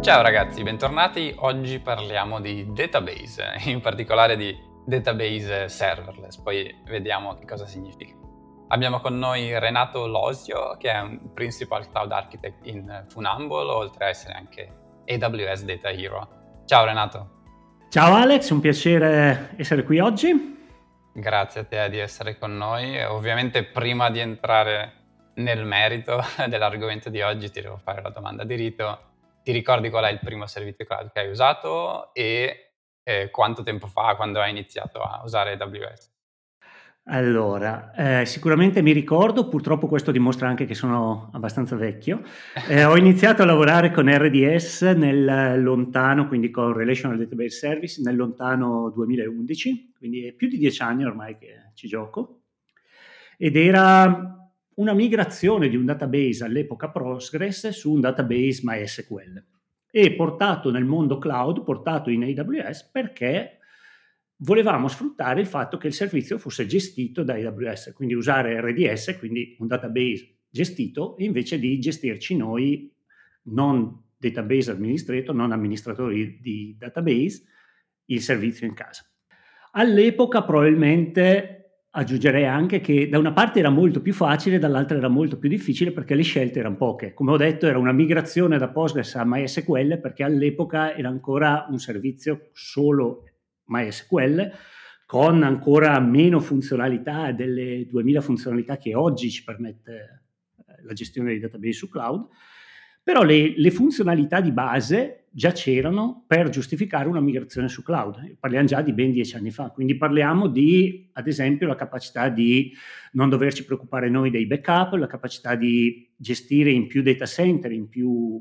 Ciao ragazzi, bentornati. Oggi parliamo di database, in particolare di database serverless, poi vediamo che cosa significa. Abbiamo con noi Renato Losio, che è un Principal Cloud Architect in Funambole, oltre a essere anche AWS Data Hero. Ciao Renato. Ciao Alex, un piacere essere qui oggi. Grazie a te di essere con noi. Ovviamente prima di entrare nel merito dell'argomento di oggi ti devo fare la domanda di rito ti ricordi qual è il primo servizio cloud che hai usato e eh, quanto tempo fa, quando hai iniziato a usare AWS? Allora, eh, sicuramente mi ricordo, purtroppo questo dimostra anche che sono abbastanza vecchio. Eh, ho iniziato a lavorare con RDS nel lontano, quindi con Relational Database Service, nel lontano 2011, quindi è più di dieci anni ormai che ci gioco. Ed era una migrazione di un database all'epoca Postgres su un database MySQL e portato nel mondo cloud, portato in AWS perché volevamo sfruttare il fatto che il servizio fosse gestito da AWS, quindi usare RDS, quindi un database gestito, invece di gestirci noi, non database administrator, non amministratori di database, il servizio in casa. All'epoca probabilmente Aggiungerei anche che da una parte era molto più facile, dall'altra era molto più difficile perché le scelte erano poche. Come ho detto, era una migrazione da Postgres a MySQL perché all'epoca era ancora un servizio solo MySQL con ancora meno funzionalità delle 2000 funzionalità che oggi ci permette eh, la gestione dei database su cloud. Però le, le funzionalità di base già c'erano per giustificare una migrazione su cloud. Parliamo già di ben dieci anni fa, quindi parliamo di, ad esempio, la capacità di non doverci preoccupare noi dei backup, la capacità di gestire in più data center, in più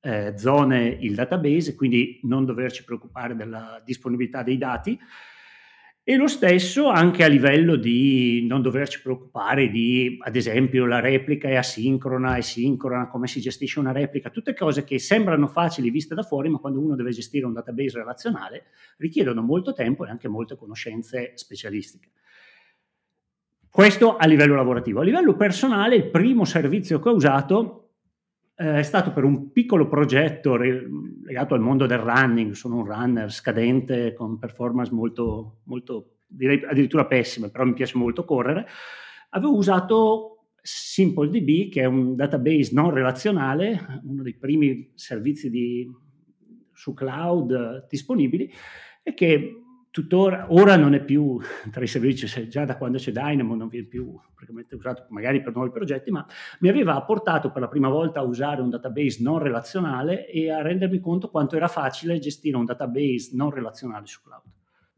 eh, zone il database, quindi non doverci preoccupare della disponibilità dei dati e lo stesso anche a livello di non doverci preoccupare di, ad esempio, la replica è asincrona, è sincrona, come si gestisce una replica, tutte cose che sembrano facili viste da fuori, ma quando uno deve gestire un database relazionale richiedono molto tempo e anche molte conoscenze specialistiche. Questo a livello lavorativo. A livello personale, il primo servizio che ho usato eh, è stato per un piccolo progetto re- legato al mondo del running, sono un runner scadente con performance molto, molto, direi addirittura pessime, però mi piace molto correre, avevo usato SimpleDB, che è un database non relazionale, uno dei primi servizi di, su cloud disponibili, e che tuttora, ora non è più tra i servizi, già da quando c'è Dynamo non viene più praticamente usato magari per nuovi progetti, ma mi aveva portato per la prima volta a usare un database non relazionale e a rendermi conto quanto era facile gestire un database non relazionale su cloud.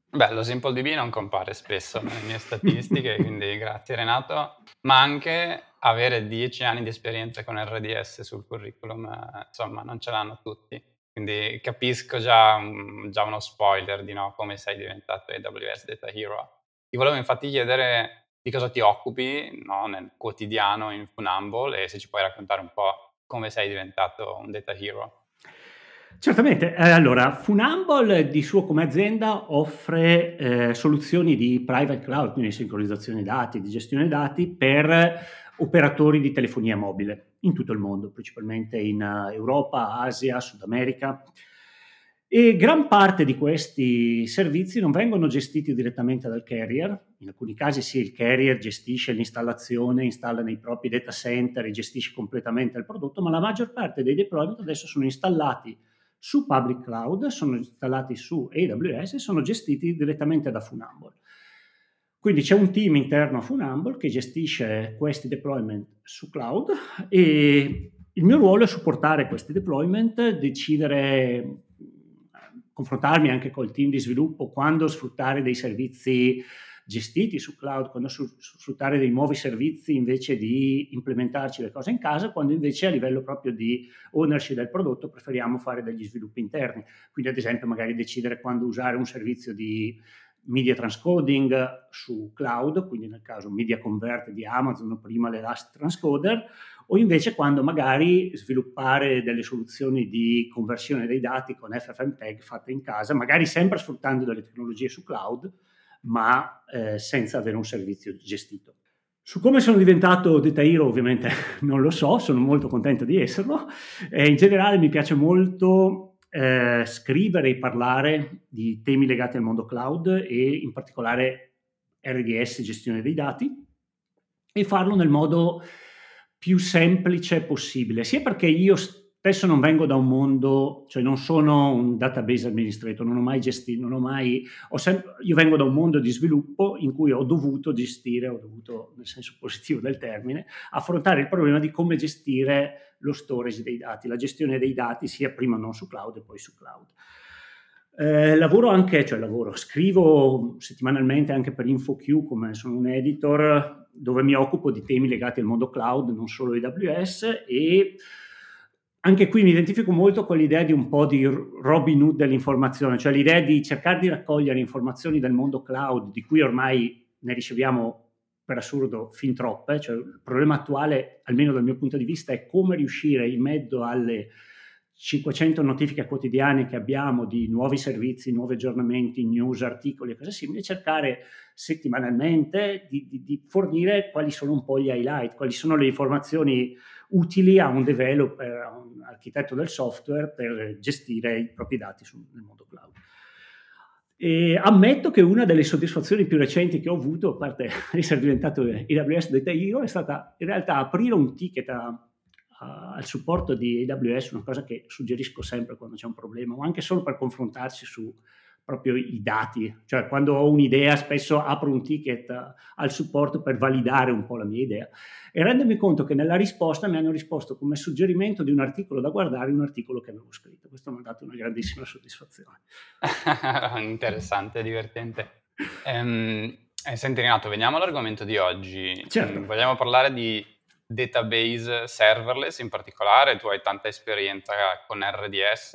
Beh, lo SimpleDB non compare spesso nelle mie statistiche, quindi grazie Renato, ma anche avere dieci anni di esperienza con RDS sul curriculum, eh, insomma, non ce l'hanno tutti. Quindi capisco già, già uno spoiler di no, come sei diventato AWS Data Hero. Ti volevo infatti chiedere di cosa ti occupi no, nel quotidiano in Funambole e se ci puoi raccontare un po' come sei diventato un Data Hero. Certamente, eh, allora Funambole di suo come azienda offre eh, soluzioni di private cloud, quindi sincronizzazione dati, di gestione dati per operatori di telefonia mobile in tutto il mondo, principalmente in uh, Europa, Asia, Sud America. E gran parte di questi servizi non vengono gestiti direttamente dal carrier, in alcuni casi sì, il carrier gestisce l'installazione, installa nei propri data center e gestisce completamente il prodotto, ma la maggior parte dei deployment adesso sono installati su public cloud, sono installati su AWS e sono gestiti direttamente da Funambole. Quindi c'è un team interno a Funambole che gestisce questi deployment su cloud e il mio ruolo è supportare questi deployment, decidere, confrontarmi anche col team di sviluppo quando sfruttare dei servizi gestiti su cloud, quando sfruttare dei nuovi servizi invece di implementarci le cose in casa, quando invece a livello proprio di ownership del prodotto preferiamo fare degli sviluppi interni. Quindi ad esempio magari decidere quando usare un servizio di media transcoding su cloud, quindi nel caso media convert di Amazon prima l'Elastic Transcoder, o invece quando magari sviluppare delle soluzioni di conversione dei dati con FFmpeg fatte in casa, magari sempre sfruttando delle tecnologie su cloud, ma eh, senza avere un servizio gestito. Su come sono diventato data hero ovviamente non lo so, sono molto contento di esserlo e in generale mi piace molto eh, scrivere e parlare di temi legati al mondo cloud e in particolare RDS, gestione dei dati e farlo nel modo più semplice possibile, sia perché io Spesso non vengo da un mondo, cioè non sono un database administrator, non ho mai gestito, non ho mai, ho sempre, io vengo da un mondo di sviluppo in cui ho dovuto gestire, ho dovuto, nel senso positivo del termine, affrontare il problema di come gestire lo storage dei dati, la gestione dei dati sia prima non su cloud e poi su cloud. Eh, lavoro anche, cioè lavoro, scrivo settimanalmente anche per InfoQ come sono un editor dove mi occupo di temi legati al mondo cloud, non solo AWS e anche qui mi identifico molto con l'idea di un po' di Robin Hood dell'informazione, cioè l'idea di cercare di raccogliere informazioni del mondo cloud, di cui ormai ne riceviamo per assurdo fin troppe, cioè il problema attuale, almeno dal mio punto di vista, è come riuscire in mezzo alle 500 notifiche quotidiane che abbiamo di nuovi servizi, nuovi aggiornamenti, news, articoli e cose simili, cercare settimanalmente di, di, di fornire quali sono un po' gli highlight, quali sono le informazioni utili a un developer, a un architetto del software per gestire i propri dati sul, nel mondo cloud. E ammetto che una delle soddisfazioni più recenti che ho avuto, a parte essere diventato AWS Data Hero, è stata in realtà aprire un ticket a, a, al supporto di AWS, una cosa che suggerisco sempre quando c'è un problema, o anche solo per confrontarsi su proprio i dati, cioè quando ho un'idea spesso apro un ticket al supporto per validare un po' la mia idea e rendermi conto che nella risposta mi hanno risposto come suggerimento di un articolo da guardare un articolo che avevo scritto. Questo mi ha dato una grandissima soddisfazione. Interessante, divertente. Ehm, eh, senti Renato, veniamo all'argomento di oggi. Certo. Vogliamo parlare di database serverless in particolare, tu hai tanta esperienza con RDS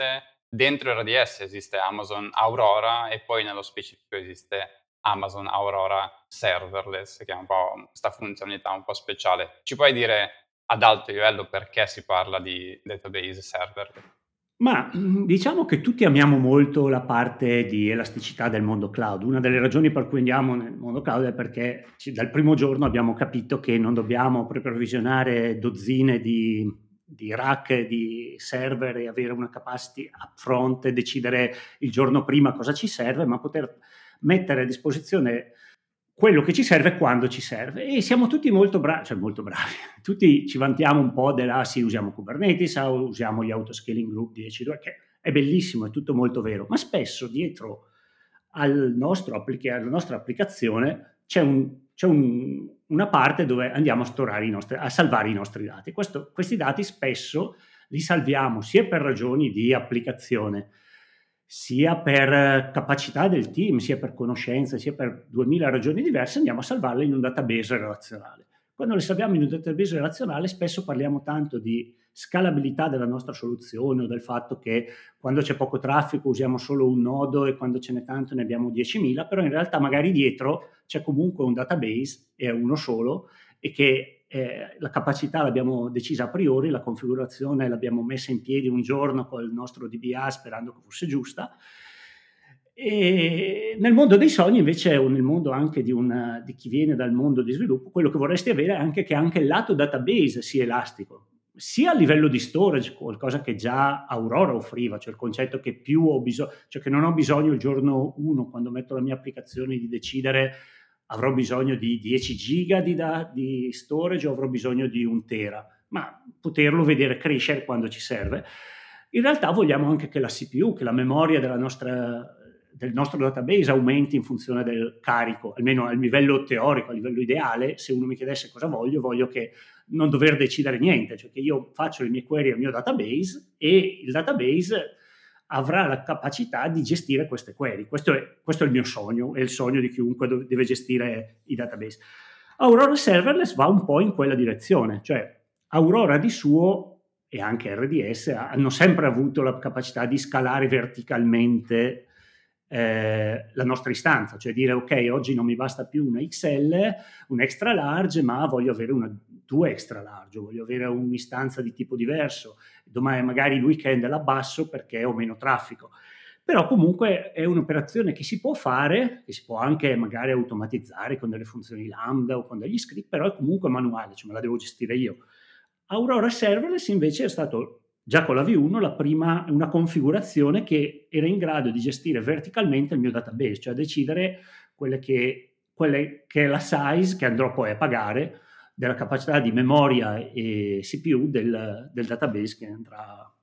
Dentro RDS esiste Amazon Aurora e poi nello specifico esiste Amazon Aurora Serverless, che è un po' questa funzionalità un po' speciale. Ci puoi dire ad alto livello perché si parla di database serverless? Ma mm, diciamo che tutti amiamo molto la parte di elasticità del mondo cloud. Una delle ragioni per cui andiamo nel mondo cloud è perché dal primo giorno abbiamo capito che non dobbiamo preprovisionare dozzine di di rack, di server e avere una capacity upfront decidere il giorno prima cosa ci serve, ma poter mettere a disposizione quello che ci serve quando ci serve. E siamo tutti molto bravi, cioè molto bravi, tutti ci vantiamo un po' della, sì, usiamo Kubernetes, ah, usiamo gli autoscaling group di EC2, che è bellissimo, è tutto molto vero, ma spesso dietro al nostro, alla nostra applicazione c'è un c'è un, una parte dove andiamo a, nostri, a salvare i nostri dati. Questo, questi dati spesso li salviamo sia per ragioni di applicazione, sia per capacità del team, sia per conoscenza, sia per 2000 ragioni diverse, andiamo a salvarle in un database relazionale. Quando le salviamo in un database relazionale spesso parliamo tanto di scalabilità della nostra soluzione o del fatto che quando c'è poco traffico usiamo solo un nodo e quando ce n'è tanto ne abbiamo 10.000, però in realtà magari dietro c'è comunque un database, è uno solo, e che eh, la capacità l'abbiamo decisa a priori, la configurazione l'abbiamo messa in piedi un giorno con il nostro DBA sperando che fosse giusta. E nel mondo dei sogni, invece, o nel mondo anche di, una, di chi viene dal mondo di sviluppo, quello che vorresti avere è anche che anche il lato database sia elastico sia a livello di storage, qualcosa che già Aurora offriva, cioè il concetto che più ho bisogno, cioè che non ho bisogno il giorno 1 quando metto la mia applicazione di decidere avrò bisogno di 10 giga di, da, di storage o avrò bisogno di un tera, ma poterlo vedere crescere quando ci serve. In realtà vogliamo anche che la CPU, che la memoria della nostra del nostro database aumenti in funzione del carico, almeno a livello teorico, a livello ideale, se uno mi chiedesse cosa voglio, voglio che non dover decidere niente, cioè che io faccio le mie query al mio database e il database avrà la capacità di gestire queste query. Questo è, questo è il mio sogno, è il sogno di chiunque deve gestire i database. Aurora Serverless va un po' in quella direzione, cioè Aurora di suo e anche RDS hanno sempre avuto la capacità di scalare verticalmente eh, la nostra istanza, cioè dire ok, oggi non mi basta più una XL, un extra large, ma voglio avere una due extra large, voglio avere un'istanza di tipo diverso, domani magari il weekend la abbasso perché ho meno traffico. però comunque è un'operazione che si può fare, che si può anche magari automatizzare con delle funzioni lambda o con degli script, però è comunque manuale, cioè me la devo gestire io. Aurora Serverless invece è stato già con la V1 la prima, una configurazione che era in grado di gestire verticalmente il mio database, cioè decidere quelle che, quelle che è la size che andrò poi a pagare della capacità di memoria e CPU del, del database che andrà a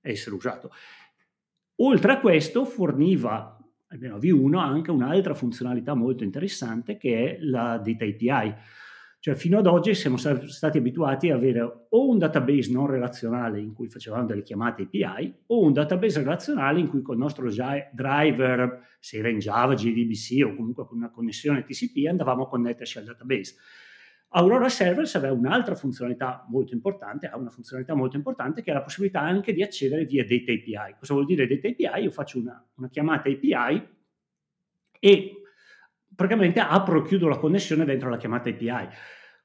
essere usato. Oltre a questo forniva, almeno V1, anche un'altra funzionalità molto interessante che è la Data API. Cioè fino ad oggi siamo stati abituati ad avere o un database non relazionale in cui facevamo delle chiamate API o un database relazionale in cui con il nostro driver, se era in Java, JDBC o comunque con una connessione TCP, andavamo a connetterci al database. Aurora Servers aveva un'altra funzionalità molto importante, ha una funzionalità molto importante che è la possibilità anche di accedere via Data API. Cosa vuol dire Data API? Io faccio una, una chiamata API e praticamente apro e chiudo la connessione dentro la chiamata API.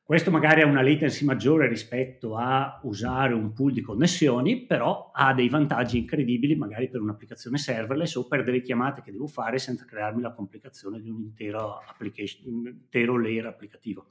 Questo magari ha una latency maggiore rispetto a usare un pool di connessioni, però ha dei vantaggi incredibili magari per un'applicazione serverless o per delle chiamate che devo fare senza crearmi la complicazione di un intero, un intero layer applicativo.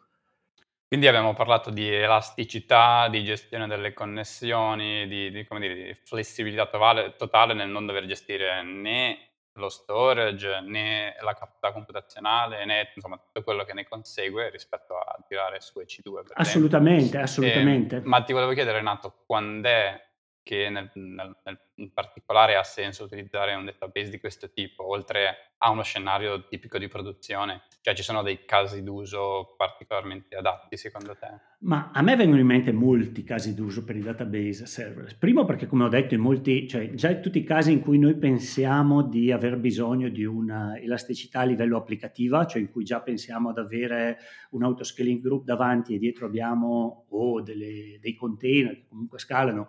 Quindi abbiamo parlato di elasticità, di gestione delle connessioni, di, di, dire, di flessibilità totale, nel non dover gestire né lo storage, né la capacità computazionale, né insomma tutto quello che ne consegue rispetto a tirare su EC2. assolutamente, assolutamente. E, ma ti volevo chiedere Renato, quando è che nel, nel, in particolare ha senso utilizzare un database di questo tipo, oltre a uno scenario tipico di produzione? Cioè ci sono dei casi d'uso particolarmente adatti secondo te? Ma a me vengono in mente molti casi d'uso per i database serverless. Primo perché come ho detto in molti, cioè già in tutti i casi in cui noi pensiamo di aver bisogno di una elasticità a livello applicativa, cioè in cui già pensiamo ad avere un autoscaling group davanti e dietro abbiamo o delle, dei container che comunque scalano,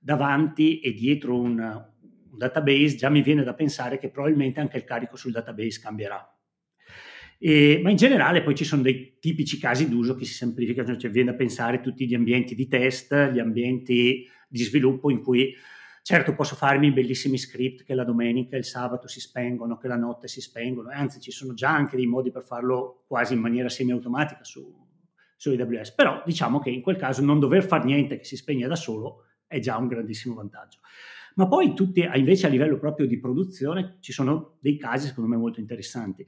davanti e dietro un, un database, già mi viene da pensare che probabilmente anche il carico sul database cambierà. E, ma in generale poi ci sono dei tipici casi d'uso che si semplificano, cioè viene da pensare tutti gli ambienti di test, gli ambienti di sviluppo in cui certo posso farmi bellissimi script che la domenica e il sabato si spengono, che la notte si spengono, anzi ci sono già anche dei modi per farlo quasi in maniera semi-automatica su, su AWS, però diciamo che in quel caso non dover fare niente che si spegne da solo è già un grandissimo vantaggio. Ma poi tutti, invece a livello proprio di produzione ci sono dei casi secondo me molto interessanti.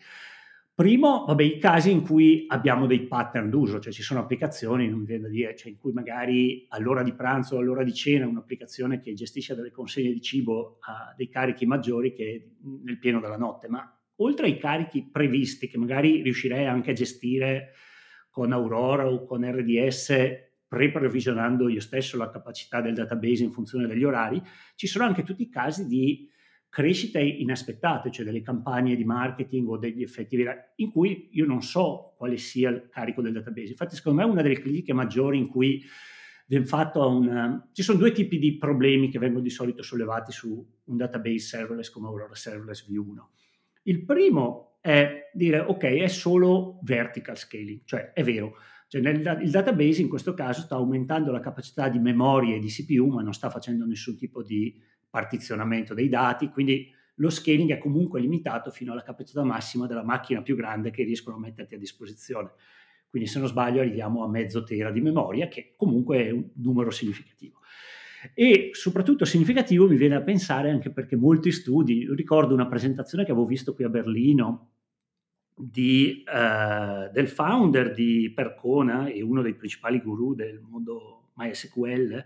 Primo, vabbè, i casi in cui abbiamo dei pattern d'uso, cioè ci sono applicazioni, non mi viene da dire, cioè in cui magari all'ora di pranzo all'ora di cena un'applicazione che gestisce delle consegne di cibo ha dei carichi maggiori che nel pieno della notte, ma oltre ai carichi previsti che magari riuscirei anche a gestire con Aurora o con RDS pre-provvisionando io stesso la capacità del database in funzione degli orari, ci sono anche tutti i casi di crescite inaspettate, cioè delle campagne di marketing o degli effetti in cui io non so quale sia il carico del database. Infatti, secondo me, una delle critiche maggiori in cui viene fatto un... Ci sono due tipi di problemi che vengono di solito sollevati su un database serverless come Aurora Serverless V1. Il primo è dire, ok, è solo vertical scaling, cioè è vero, cioè nel, il database in questo caso sta aumentando la capacità di memoria e di CPU, ma non sta facendo nessun tipo di partizionamento dei dati, quindi lo scaling è comunque limitato fino alla capacità massima della macchina più grande che riescono a metterti a disposizione. Quindi se non sbaglio arriviamo a mezzo tera di memoria, che comunque è un numero significativo. E soprattutto significativo mi viene a pensare anche perché molti studi, ricordo una presentazione che avevo visto qui a Berlino di, eh, del founder di Percona e uno dei principali guru del mondo MySQL,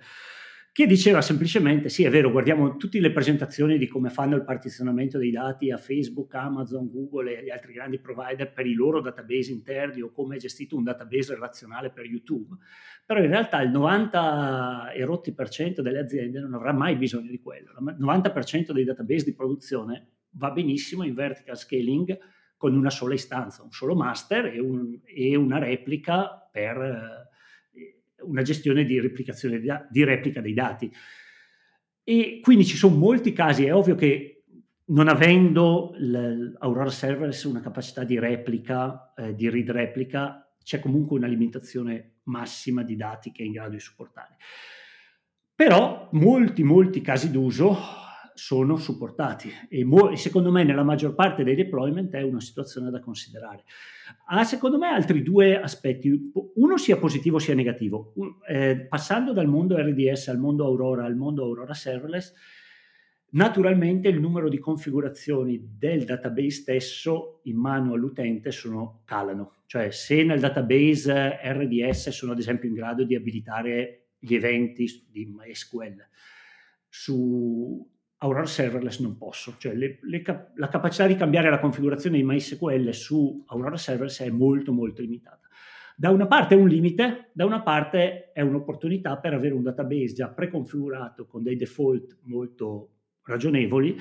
che diceva semplicemente, sì è vero, guardiamo tutte le presentazioni di come fanno il partizionamento dei dati a Facebook, Amazon, Google e gli altri grandi provider per i loro database interni o come è gestito un database relazionale per YouTube, però in realtà il 90 e rotti per cento delle aziende non avrà mai bisogno di quello, il 90% dei database di produzione va benissimo in vertical scaling con una sola istanza, un solo master e, un, e una replica per eh, una gestione di, replicazione di, di replica dei dati. E quindi ci sono molti casi, è ovvio che non avendo l'Aurora Serverless una capacità di replica, eh, di read replica, c'è comunque una limitazione massima di dati che è in grado di supportare. Però molti, molti casi d'uso sono supportati e, mo- secondo me nella maggior parte dei deployment è una situazione da considerare. Ha secondo me altri due aspetti, uno sia positivo sia negativo. Eh, passando dal mondo RDS al mondo Aurora al mondo Aurora Serverless, naturalmente il numero di configurazioni del database stesso in mano all'utente sono, calano. Cioè se nel database RDS sono ad esempio in grado di abilitare gli eventi di MySQL, su Aurora Serverless non posso, cioè le, le la capacità di cambiare la configurazione di MySQL su Aurora Serverless è molto molto limitata. Da una parte è un limite, da una parte è un'opportunità per avere un database già preconfigurato con dei default molto ragionevoli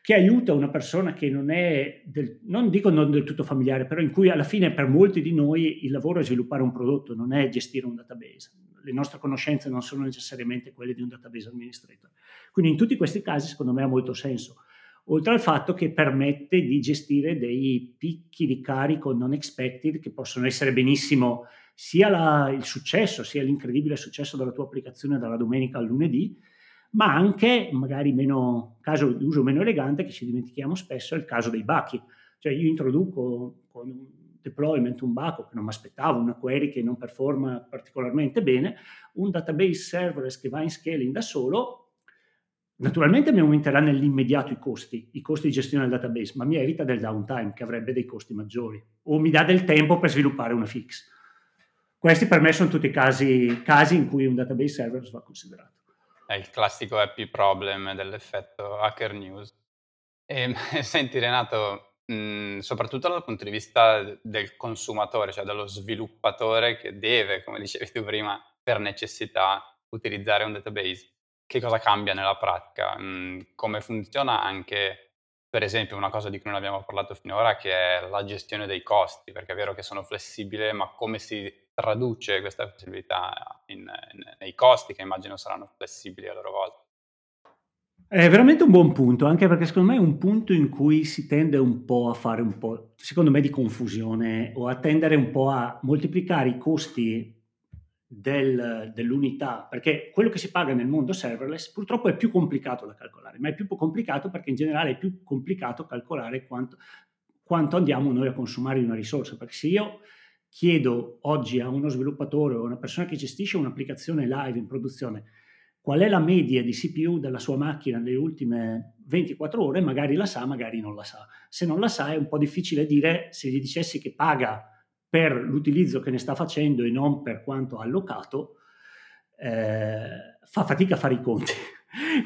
che aiuta una persona che non è, del, non dico non del tutto familiare, però in cui alla fine per molti di noi il lavoro è sviluppare un prodotto, non è gestire un database. Le nostre conoscenze non sono necessariamente quelle di un database administrator. Quindi in tutti questi casi secondo me ha molto senso. Oltre al fatto che permette di gestire dei picchi di carico non expected che possono essere benissimo sia la, il successo, sia l'incredibile successo della tua applicazione dalla domenica al lunedì, ma anche, magari meno, caso di uso meno elegante, che ci dimentichiamo spesso, è il caso dei bachi. Cioè io introduco con un deployment un baco che non mi aspettavo, una query che non performa particolarmente bene, un database serverless che va in scaling da solo, naturalmente mi aumenterà nell'immediato i costi, i costi di gestione del database, ma mi evita del downtime che avrebbe dei costi maggiori o mi dà del tempo per sviluppare una fix. Questi per me sono tutti casi, casi in cui un database serverless va considerato. È il classico happy problem dell'effetto hacker news. E, senti Renato, mh, mhmm, soprattutto dal punto di vista del consumatore, cioè dello sviluppatore che deve, come dicevi tu prima, per necessità utilizzare un database, che cosa cambia nella pratica? Mh, mhmm, come funziona anche, per esempio, una cosa di cui non abbiamo parlato finora, che è la gestione dei costi, perché è vero che sono flessibili, ma come si traduce questa possibilità in, in, nei costi che immagino saranno flessibili a loro volta. È veramente un buon punto, anche perché secondo me è un punto in cui si tende un po' a fare un po', secondo me, di confusione o a tendere un po' a moltiplicare i costi del, dell'unità, perché quello che si paga nel mondo serverless purtroppo è più complicato da calcolare, ma è più complicato perché in generale è più complicato calcolare quanto, quanto andiamo noi a consumare di una risorsa, perché se io chiedo oggi a uno sviluppatore o a una persona che gestisce un'applicazione live in produzione qual è la media di CPU della sua macchina nelle ultime 24 ore, magari la sa, magari non la sa. Se non la sa è un po' difficile dire se gli dicessi che paga per l'utilizzo che ne sta facendo e non per quanto ha allocato, eh, fa fatica a fare i conti.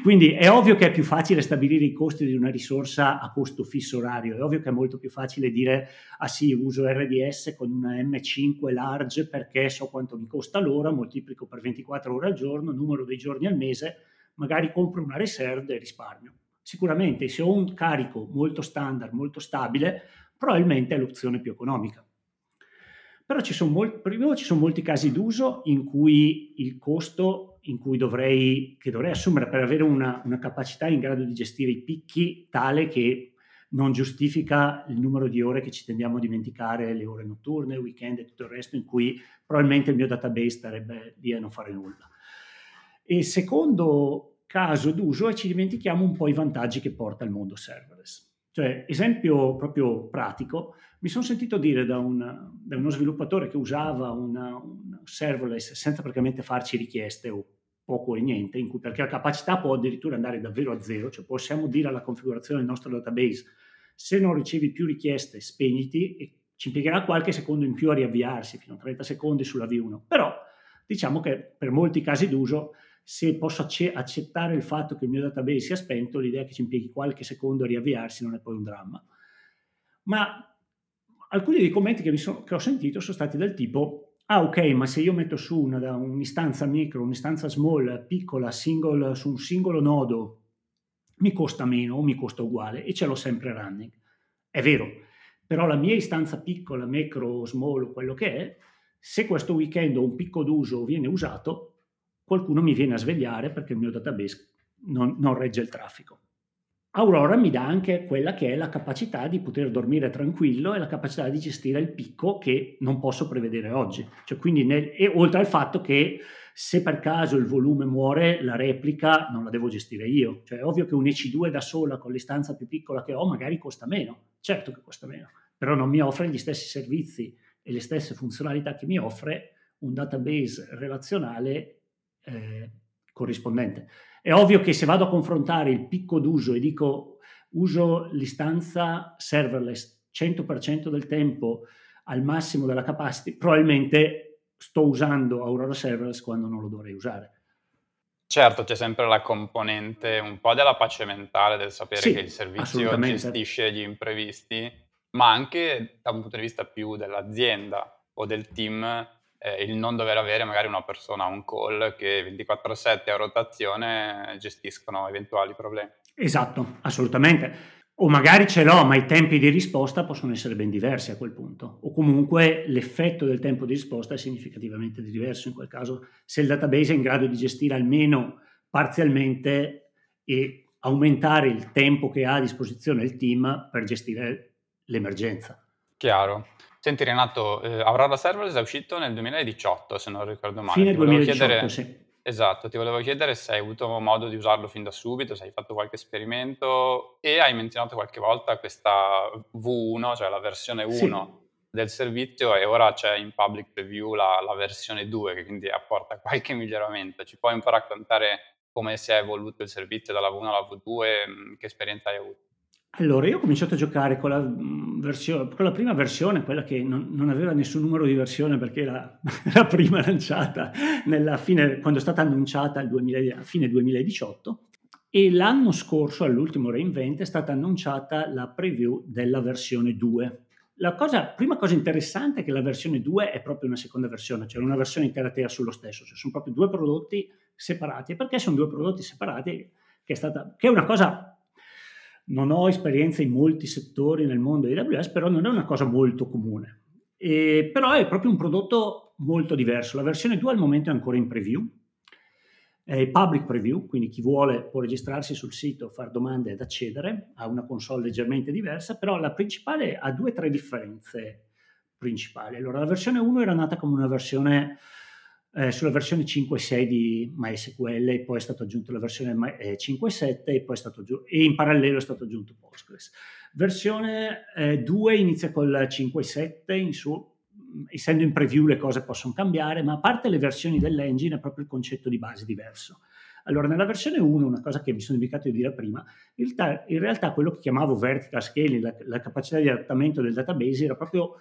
Quindi è ovvio che è più facile stabilire i costi di una risorsa a costo fisso orario, è ovvio che è molto più facile dire ah sì, uso RDS con una M5 large perché so quanto mi costa l'ora, moltiplico per 24 ore al giorno, numero dei giorni al mese, magari compro una reserve e risparmio. Sicuramente se ho un carico molto standard, molto stabile, probabilmente è l'opzione più economica. Però ci sono, molti, prima, ci sono molti casi d'uso in cui il costo in cui dovrei, che dovrei assumere per avere una, una capacità in grado di gestire i picchi tale che non giustifica il numero di ore che ci tendiamo a dimenticare, le ore notturne, weekend e tutto il resto, in cui probabilmente il mio database starebbe lì a non fare nulla. E secondo caso d'uso è ci dimentichiamo un po' i vantaggi che porta il mondo serverless. Cioè, esempio proprio pratico, mi sono sentito dire da, un, da uno sviluppatore che usava una, un serverless senza praticamente farci richieste o poco e niente, cui, perché la capacità può addirittura andare davvero a zero, cioè possiamo dire alla configurazione del nostro database se non ricevi più richieste spegniti e ci impiegherà qualche secondo in più a riavviarsi, fino a 30 secondi sulla V1. Però diciamo che per molti casi d'uso se posso accettare il fatto che il mio database sia spento, l'idea che ci impieghi qualche secondo a riavviarsi non è poi un dramma. Ma alcuni dei commenti che, sono, che ho sentito sono stati del tipo, ah ok, ma se io metto su una, un'istanza micro, un'istanza small, piccola, single, su un singolo nodo, mi costa meno o mi costa uguale e ce l'ho sempre running. È vero, però la mia istanza piccola, macro, small, quello che è, se questo weekend ho un picco d'uso viene usato, qualcuno mi viene a svegliare perché il mio database non, non regge il traffico. Aurora mi dà anche quella che è la capacità di poter dormire tranquillo e la capacità di gestire il picco che non posso prevedere oggi. Cioè, nel, e oltre al fatto che Se per caso il volume muore, la replica non la devo gestire io. Cioè è ovvio che un EC2 da sola con l'istanza più piccola che ho magari costa meno, certo che costa meno, però non mi offre gli stessi servizi e le stesse funzionalità che mi offre un database relazionale eh, corrispondente. È ovvio che se vado a confrontare il picco d'uso e dico uso l'istanza serverless 100% del tempo al massimo della capacity, probabilmente sto usando Aurora Serverless quando non lo dovrei usare. Certo, c'è sempre la componente un po' della pace mentale, del sapere sì, che il servizio gestisce gli imprevisti, ma anche da un punto di vista più dell'azienda o del team, eh, il non dover avere magari una persona on call che 24/7 a rotazione gestiscono eventuali problemi. Esatto, assolutamente. O magari ce l'ho, ma i tempi di risposta possono essere ben diversi a quel punto. O comunque l'effetto del tempo di risposta è significativamente diverso in quel caso, se il database è in grado di gestire almeno parzialmente e aumentare il tempo che ha a disposizione il team per gestire l'emergenza. Chiaro. Senti Renato, eh, Aurora Serverless è uscito nel 2018, se non ricordo male. Fine 2018, chiedere... sì. Esatto, ti volevo chiedere se hai avuto modo di usarlo fin da subito, se hai fatto qualche esperimento e hai menzionato qualche volta questa V1, cioè la versione 1 sì. del servizio e ora c'è in public preview la, la, versione 2 che quindi apporta qualche miglioramento. Ci puoi un po' raccontare come si è evoluto il servizio dalla V1 alla V2, che esperienza hai avuto? Allora, io ho cominciato a giocare con la, mm, versione, con la prima versione, quella che non, non, aveva nessun numero di versione perché era la prima lanciata fine, quando è stata annunciata a fine 2018. E l'anno scorso, all'ultimo reinvent, è stata annunciata la preview della versione 2. La cosa, prima cosa interessante è che la versione 2 è proprio una seconda versione, cioè una versione interativa sullo stesso, cioè sono proprio due prodotti separati. Perché sono due prodotti separati? Che è, stata, che è una cosa non ho esperienza in molti settori nel mondo di AWS, però non è una cosa molto comune. E, però è proprio un prodotto molto diverso. La versione 2 al momento è ancora in preview, è public preview, quindi chi vuole può registrarsi sul sito, fare domande ed accedere a una console leggermente diversa, però la principale ha due o tre differenze principali. Allora, la versione 1 era nata come una versione eh, sulla versione 5.6 di MySQL e poi è stata aggiunta la versione 5.7 eh, e poi è stato aggiunto, e in parallelo è stato aggiunto Postgres. Versione eh, 2 inizia col 5.7, in su, essendo in preview le cose possono cambiare, ma a parte le versioni dell'engine è proprio il concetto di base diverso. Allora, nella versione 1, una cosa che mi sono dimenticato di dire prima, in realtà, in realtà quello che chiamavo vertical scaling, la, la capacità di adattamento del database, era proprio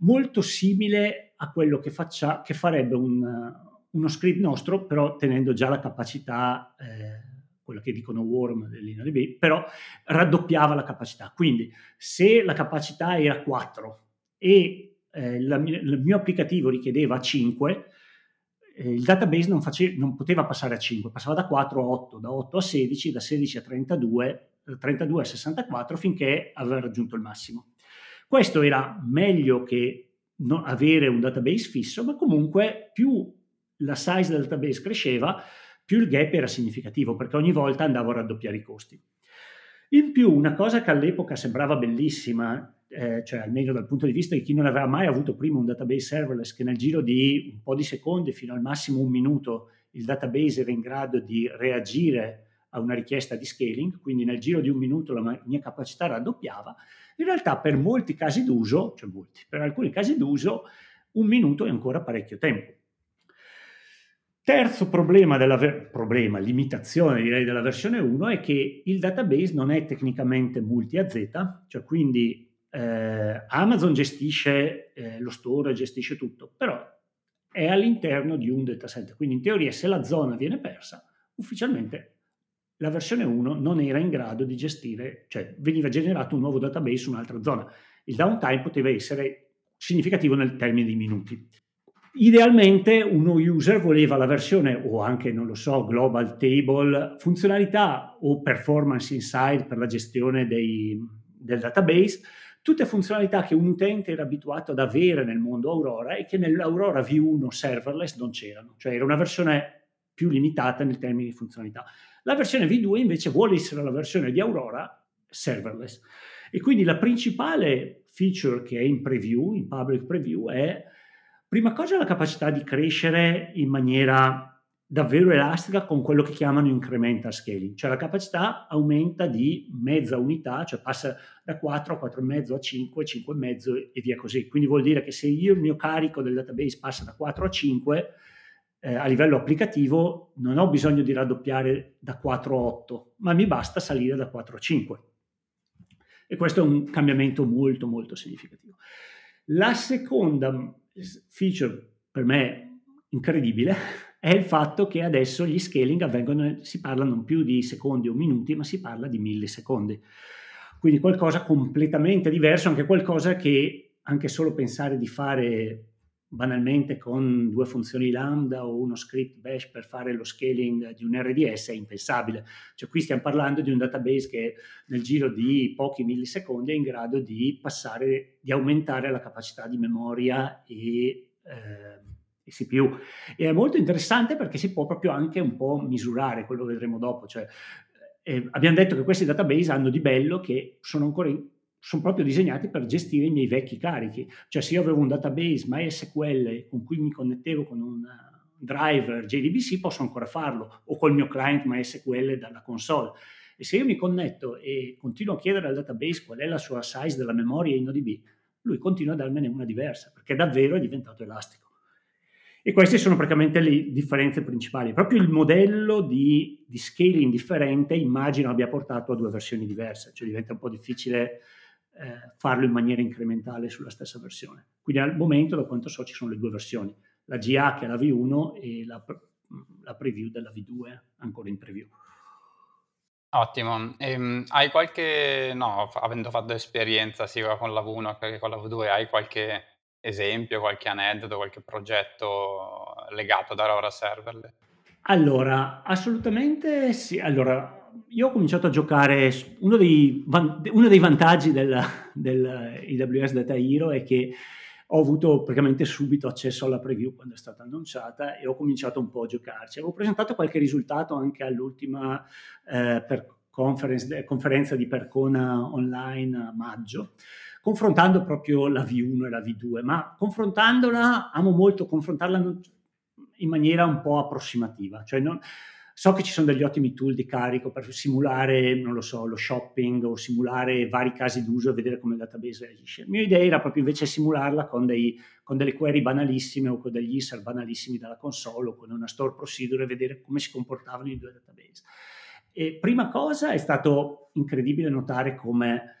molto simile a quello che, faccia, che farebbe un, uno script nostro, però tenendo già la capacità, eh, quello che dicono Worm dell'InnoDB, però raddoppiava la capacità. Quindi se la capacità era 4 e eh, la, il mio applicativo richiedeva 5, eh, il database non, face, non, poteva passare a 5, passava da 4 a 8, da 8 a 16, da 16 a 32, da 32 a 64 finché aveva raggiunto il massimo. Questo era meglio che avere un database fisso, ma comunque più la size del database cresceva, più il gap era significativo, perché ogni volta andavo a raddoppiare i costi. In più, una cosa che all'epoca sembrava bellissima, eh, cioè almeno dal punto di vista di chi non aveva mai avuto prima un database serverless, che nel giro di un po' di secondi, fino al massimo un minuto, il database era in grado di reagire a una richiesta di scaling, quindi nel giro di un minuto la mia capacità raddoppiava, in realtà per molti casi d'uso, cioè molti, per alcuni casi d'uso, un minuto è ancora parecchio tempo. Terzo problema, della ver- problema, limitazione direi della versione 1 è che il database non è tecnicamente multi-AZ, cioè quindi eh, Amazon gestisce eh, lo store, gestisce tutto, però è all'interno di un dataset, quindi in teoria se la zona viene persa, ufficialmente la versione 1 non era in grado di gestire, cioè veniva generato un nuovo database su un'altra zona. Il downtime poteva essere significativo nel termine di minuti. Idealmente uno user voleva la versione o anche, non lo so, global table, funzionalità o performance inside per la gestione dei, del database, tutte funzionalità che un utente era abituato ad avere nel mondo Aurora e che nell'Aurora V1 serverless non c'erano, cioè era una versione più limitata nel termine di funzionalità. La versione V2 invece vuole essere la versione di Aurora serverless. E quindi la principale feature che è in preview, in public preview, è Prima cosa la capacità di crescere in maniera davvero elastica con quello che chiamano incremental scaling, cioè la capacità aumenta di mezza unità, cioè passa da 4 a 4,5 a 5, 5,5 e via così. Quindi vuol dire che se io il mio carico del database passa da 4 a 5, eh, a livello applicativo non ho bisogno di raddoppiare da 4 a 8, ma mi basta salire da 4 a 5. E questo è un cambiamento molto molto significativo. La seconda feature per me incredibile è il fatto che adesso gli scaling avvengono, si parla non più di secondi o minuti, ma si parla di millisecondi. Quindi qualcosa completamente diverso, anche qualcosa che anche solo pensare di fare banalmente con due funzioni lambda o uno script bash per fare lo scaling di un RDS è impensabile. Cioè qui stiamo parlando di un database che nel giro di pochi millisecondi è in grado di passare, di aumentare la capacità di memoria e eh, CPU. E è molto interessante perché si può proprio anche un po' misurare, quello vedremo dopo. Cioè, eh, abbiamo detto che questi database hanno di bello che sono ancora in, sono proprio disegnati per gestire i miei vecchi carichi. Cioè se io avevo un database MySQL con cui mi connettevo con un driver JDBC posso ancora farlo o col mio client MySQL dalla console. E se io mi connetto e continuo a chiedere al database qual è la sua size della memoria in ODB, lui continua a darmene una diversa perché davvero è diventato elastico. E queste sono praticamente le differenze principali. Proprio il modello di, di scaling differente immagino abbia portato a due versioni diverse, cioè diventa un po' difficile eh, farlo in maniera incrementale sulla stessa versione. Quindi al momento, da quanto so, ci sono le due versioni, la GA che è la V1 e la, la preview della V2 ancora in preview. Ottimo. Ehm, hai qualche, no, avendo fatto esperienza sia con la V1 che con la V2, hai qualche esempio, qualche aneddoto, qualche progetto legato ad Aurora Serverless? Allora, assolutamente sì. Allora, io ho cominciato a giocare, uno dei, uno dei vantaggi del, del AWS Data Hero è che ho avuto praticamente subito accesso alla preview quando è stata annunciata e ho cominciato un po' a giocarci. Avevo presentato qualche risultato anche all'ultima eh, conferenza di Percona online a maggio confrontando proprio la V1 e la V2, ma confrontandola, amo molto confrontarla in maniera un po' approssimativa, cioè non, so che ci sono degli ottimi tool di carico per simulare, non lo so, lo shopping o simulare vari casi d'uso e vedere come il database reagisce. La mia idea era proprio invece simularla con, dei, con delle query banalissime o con degli insert banalissimi dalla console o con una store procedure e vedere come si comportavano i due database. E prima cosa è stato incredibile notare come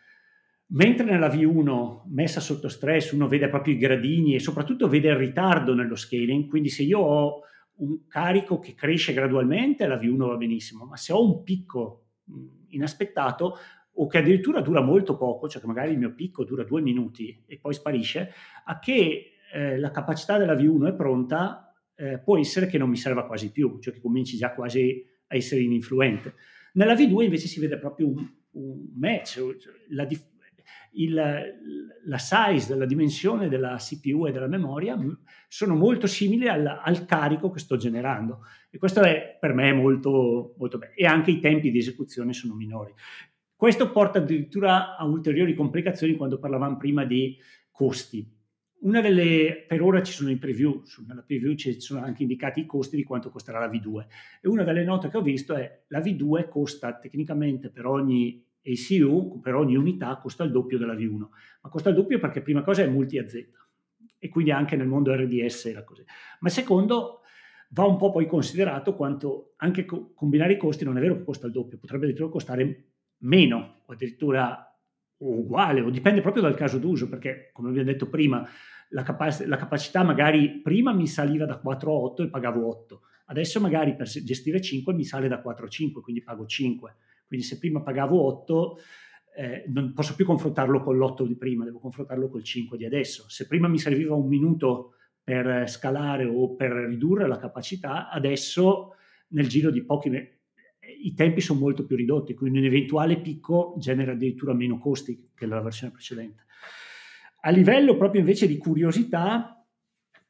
Mentre nella V1 messa sotto stress uno vede proprio i gradini e soprattutto vede il ritardo nello scaling, quindi se io ho un carico che cresce gradualmente la V1 va benissimo, ma se ho un picco inaspettato o che addirittura dura molto poco, cioè che magari il mio picco dura due minuti e poi sparisce, a che eh, la capacità della V1 è pronta, eh, può essere che non mi serva quasi più, cioè che cominci già quasi a essere ininfluente. Nella V2 invece si vede proprio un, un match, cioè la, il, la size, la dimensione della CPU e della memoria sono molto simili al, al, carico che sto generando e questo è per me molto, molto bello e anche i tempi di esecuzione sono minori. Questo porta addirittura a ulteriori complicazioni quando parlavamo prima di costi. Una delle, per ora ci sono in preview, nella preview ci sono anche indicati i costi di quanto costerà la V2 e una delle note che ho visto è la V2 costa tecnicamente per ogni ACU per ogni unità costa il doppio della V1, ma costa il doppio perché prima cosa è multi-AZ e quindi anche nel mondo RDS era così. Ma secondo va un po' poi considerato quanto anche co- combinare i costi non è vero che costa il doppio, potrebbe addirittura costare meno o addirittura uguale o dipende proprio dal caso d'uso perché come abbiamo detto prima la, capac- la capacità magari prima mi saliva da 4 a 8 e pagavo 8, adesso magari per gestire 5 mi sale da 4 a 5 quindi pago 5 quindi se prima pagavo 8, eh, non posso più confrontarlo con l'8 di prima, devo confrontarlo col 5 di adesso. Se prima mi serviva un minuto per scalare o per ridurre la capacità, adesso nel giro di pochi mesi i tempi sono molto più ridotti, quindi un eventuale picco genera addirittura meno costi che la versione precedente. A livello proprio invece di curiosità,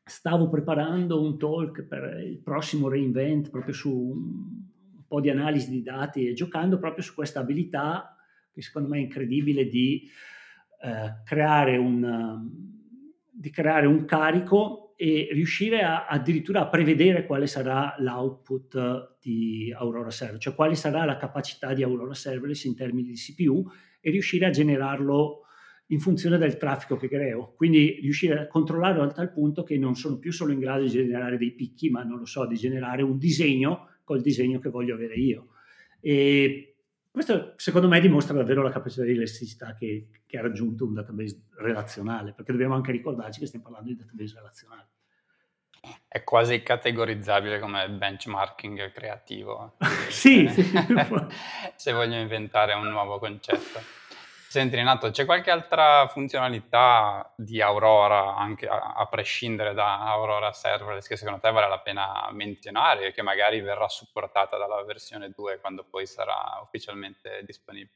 stavo preparando un talk per il prossimo reinvent proprio su po' di analisi di dati e giocando proprio su questa abilità che secondo me è incredibile di, eh, creare, un, di creare un carico e riuscire a, addirittura a prevedere quale sarà l'output di Aurora Server, cioè quale sarà la capacità di Aurora Serverless in termini di CPU e riuscire a generarlo in funzione del traffico che creo. Quindi riuscire a controllarlo a tal punto che non sono più solo in grado di generare dei picchi, ma non lo so, di generare un disegno col disegno che voglio avere io. E questo secondo me dimostra davvero la capacità di elasticità che, che, ha raggiunto un database relazionale, perché dobbiamo anche ricordarci che stiamo parlando di database relazionali. È quasi categorizzabile come benchmarking creativo. sì, sì. se voglio inventare un nuovo concetto. Senti Renato, c'è qualche altra funzionalità di Aurora, anche a, a, prescindere da Aurora Serverless, che secondo te vale la pena menzionare e che magari verrà supportata dalla versione 2 quando poi sarà ufficialmente disponibile?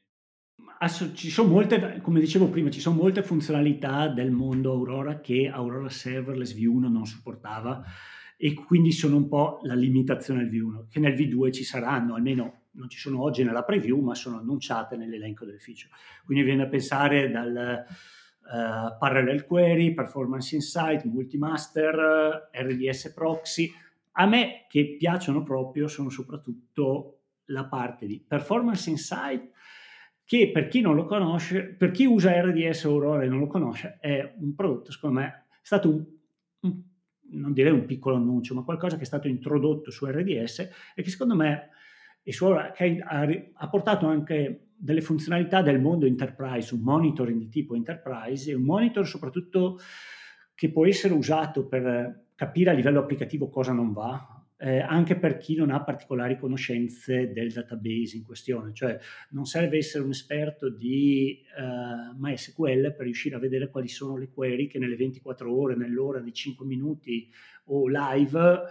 ci sono molte, come dicevo prima, ci sono molte funzionalità del mondo Aurora che Aurora Serverless V1 non supportava e quindi sono un po' la limitazione del V1, che nel V2 ci saranno, almeno non ci sono oggi nella preview, ma sono annunciate nell'elenco del feature. Quindi viene a pensare dal uh, Parallel Query, Performance Insight, Multimaster, RDS Proxy. A me che piacciono proprio sono soprattutto la parte di Performance Insight, che per chi non lo conosce, per chi usa RDS Aurora e non lo conosce, è un prodotto, secondo me, è stato un non direi un piccolo annuncio, ma qualcosa che è stato introdotto su RDS e che secondo me e suora, che ha, ha, portato anche delle funzionalità del mondo enterprise, un monitoring di tipo enterprise e un monitor soprattutto che può essere usato per capire a livello applicativo cosa non va, eh, anche per chi non ha particolari conoscenze del database in questione, cioè non serve essere un esperto di eh, MySQL per riuscire a vedere quali sono le query che nelle 24 ore, nell'ora, nei 5 minuti o live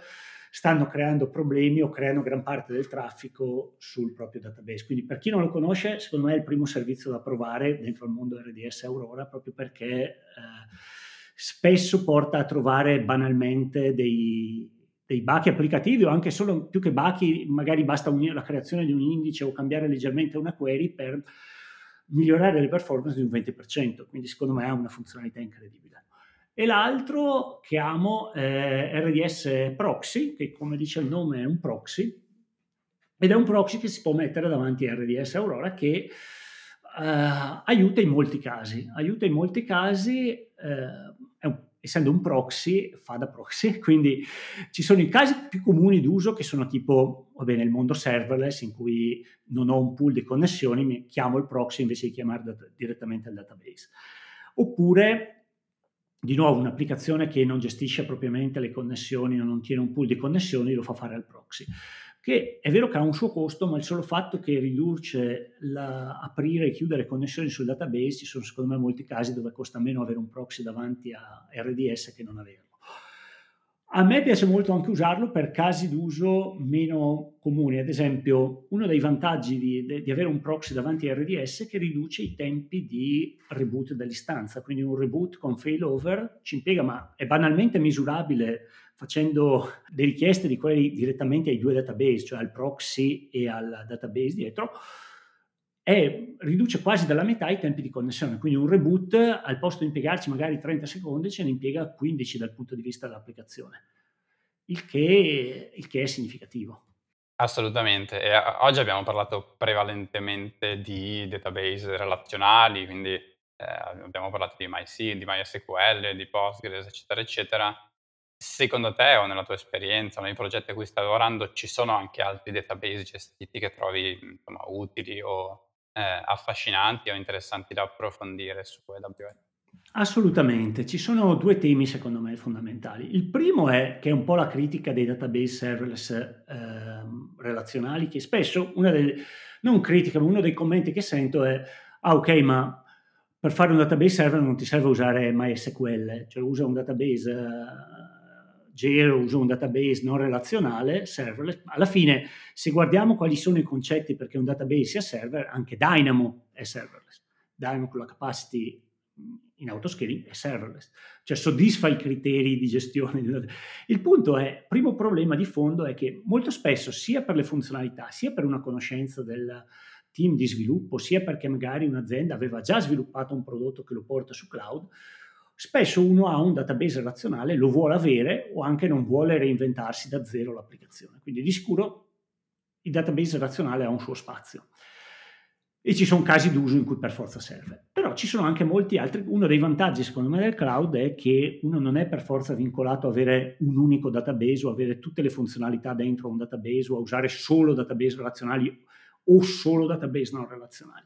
stanno creando problemi o creano gran parte del traffico sul proprio database. Quindi per chi non lo conosce, secondo me è il primo servizio da provare dentro il mondo RDS Aurora, proprio perché eh, spesso porta a trovare banalmente dei, dei bachi applicativi o anche solo più che bachi, magari basta unire la creazione di un indice o cambiare leggermente una query per migliorare le performance di un 20%, quindi secondo me ha una funzionalità incredibile e l'altro che amo è RDS Proxy, che come dice il nome è un proxy, ed è un proxy che si può mettere davanti a RDS Aurora che uh, aiuta in molti casi. Aiuta in molti casi, uh, un, essendo un proxy, fa da proxy, quindi ci sono i casi più comuni d'uso che sono tipo, va bene, il mondo serverless in cui non ho un pool di connessioni, mi chiamo il proxy invece di chiamare dat- direttamente il database. Oppure di nuovo un'applicazione che non gestisce propriamente le connessioni o non tiene un pool di connessioni, lo fa fare al proxy. Che è vero che ha un suo costo, ma il solo fatto che riduce la, aprire e chiudere connessioni sul database, ci sono secondo me molti casi dove costa meno avere un proxy davanti a RDS che non averlo. A me piace molto anche usarlo per casi d'uso meno comuni, ad esempio uno dei vantaggi di, di, avere un proxy davanti a RDS è che riduce i tempi di reboot dell'istanza, quindi un reboot con failover ci impiega, ma è banalmente misurabile facendo le richieste di query direttamente ai due database, cioè al proxy e al database dietro, e riduce quasi dalla metà i tempi di connessione. Quindi un reboot, al posto di impiegarci magari 30 secondi, ce ne impiega 15 dal punto di vista dell'applicazione, il che, il che è significativo. Assolutamente. E oggi abbiamo parlato prevalentemente di database relazionali, quindi eh, abbiamo parlato di MySQL, di MySQL, di Postgres, eccetera, eccetera. Secondo te o nella tua esperienza, nei progetti a cui stai lavorando, ci sono anche altri database gestiti che trovi insomma, utili o eh, affascinanti o interessanti da approfondire su AWS. Assolutamente, ci sono due temi secondo me fondamentali. Il primo è che è un po' la critica dei database serverless eh, relazionali, che spesso una delle, non critica, ma uno dei commenti che sento è, ah ok, ma per fare un database server non ti serve usare MySQL, cioè usa un database eh, Gero uso un database non relazionale, serverless. Alla fine, se guardiamo quali sono i concetti perché un database sia server, anche Dynamo è serverless. Dynamo con la capacity in autoscaling è serverless, cioè soddisfa i criteri di gestione. Il punto è, primo problema di fondo è che molto spesso, sia per le funzionalità, sia per una conoscenza del team di sviluppo, sia perché magari un'azienda aveva già sviluppato un prodotto che lo porta su cloud, spesso uno ha un database relazionale, lo vuole avere o anche non vuole reinventarsi da zero l'applicazione. Quindi di sicuro il database relazionale ha un suo spazio e ci sono casi d'uso in cui per forza serve. Però ci sono anche molti altri. Uno dei vantaggi, secondo me, del cloud è che uno non è per forza vincolato a avere un unico database o avere tutte le funzionalità dentro un database o a usare solo database relazionali o solo database non relazionali.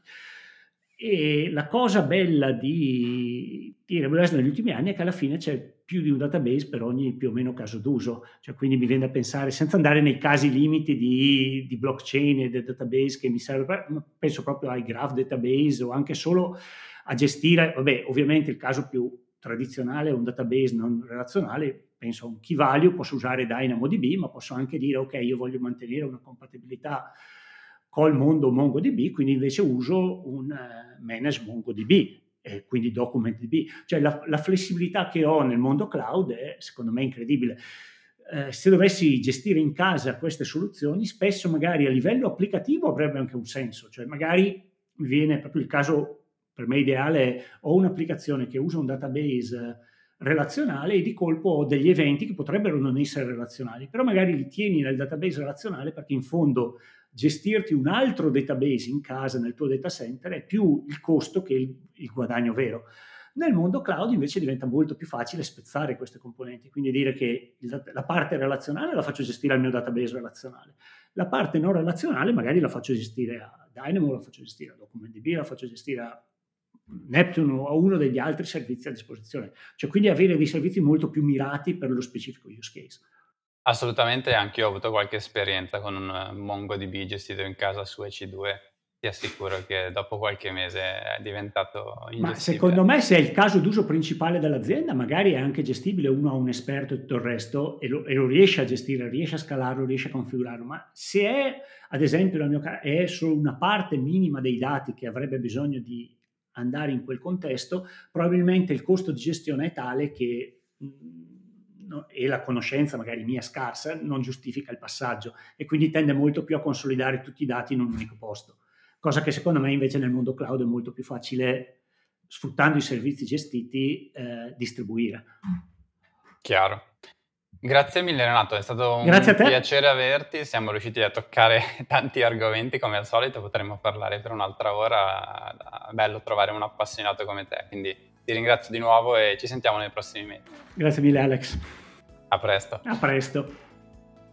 E la cosa bella di, di AWS negli ultimi anni è che alla fine c'è più di un database per ogni più o meno caso d'uso. Cioè, quindi mi viene da pensare, senza andare nei casi limiti di, di blockchain e del database che mi serve, penso proprio ai graph database o anche solo a gestire, vabbè, ovviamente il caso più tradizionale è un database non relazionale, penso a un key value, posso usare DynamoDB, ma posso anche dire, ok, io voglio mantenere una compatibilità col mondo MongoDB, quindi invece uso un uh, manage MongoDB, e quindi DocumentDB. Cioè la, la, flessibilità che ho nel mondo cloud è secondo me incredibile. Eh, se dovessi gestire in casa queste soluzioni, spesso magari a livello applicativo avrebbe anche un senso, cioè magari mi viene proprio il caso per me ideale, ho un'applicazione che usa un database relazionale e di colpo ho degli eventi che potrebbero non essere relazionali, però magari li tieni nel database relazionale perché in fondo gestirti un altro database in casa, nel tuo data center, è più il costo che il, il guadagno vero. Nel mondo cloud invece diventa molto più facile spezzare queste componenti, quindi dire che la parte relazionale la faccio gestire al mio database relazionale, la parte non relazionale magari la faccio gestire a Dynamo, la faccio gestire a DocumentDB, la faccio gestire a Neptune o a uno degli altri servizi a disposizione. Cioè quindi avere dei servizi molto più mirati per lo specifico use case. Assolutamente, anche io ho avuto qualche esperienza con un eh, MongoDB gestito in casa su EC2. Ti assicuro che dopo qualche mese è diventato Ma secondo me se è il caso d'uso principale dell'azienda, magari è anche gestibile, uno ha un esperto e tutto il resto e lo, e lo riesce a gestire, riesce a scalarlo, riesce a configurarlo, ma se è, ad esempio, la mia, è solo una parte minima dei dati che avrebbe bisogno di andare in quel contesto, probabilmente il costo di gestione è tale che no, e la conoscenza magari mia scarsa non giustifica il passaggio e quindi tende molto più a consolidare tutti i dati in un unico posto, cosa che secondo me invece nel mondo cloud è molto più facile, sfruttando i servizi gestiti, eh, distribuire. Chiaro. Grazie mille Renato, è stato un piacere averti, siamo riusciti a toccare tanti argomenti come al solito, potremmo parlare per un'altra ora, bello trovare un appassionato come te, quindi ti ringrazio di nuovo e ci sentiamo nei prossimi mesi. Grazie mille Alex. A presto. A presto.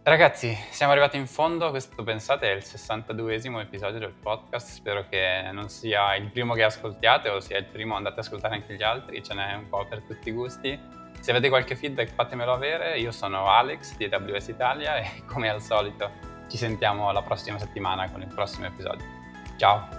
Ragazzi, siamo arrivati in fondo, questo pensate è il 62esimo episodio del podcast, spero che non sia il primo che ascoltiate o sia il primo andate ad ascoltare anche gli altri, ce n'è un po' per tutti i gusti. Se avete qualche feedback fatemelo avere, io sono Alex di AWS Italia e come al solito ci sentiamo la prossima settimana con il prossimo episodio. Ciao!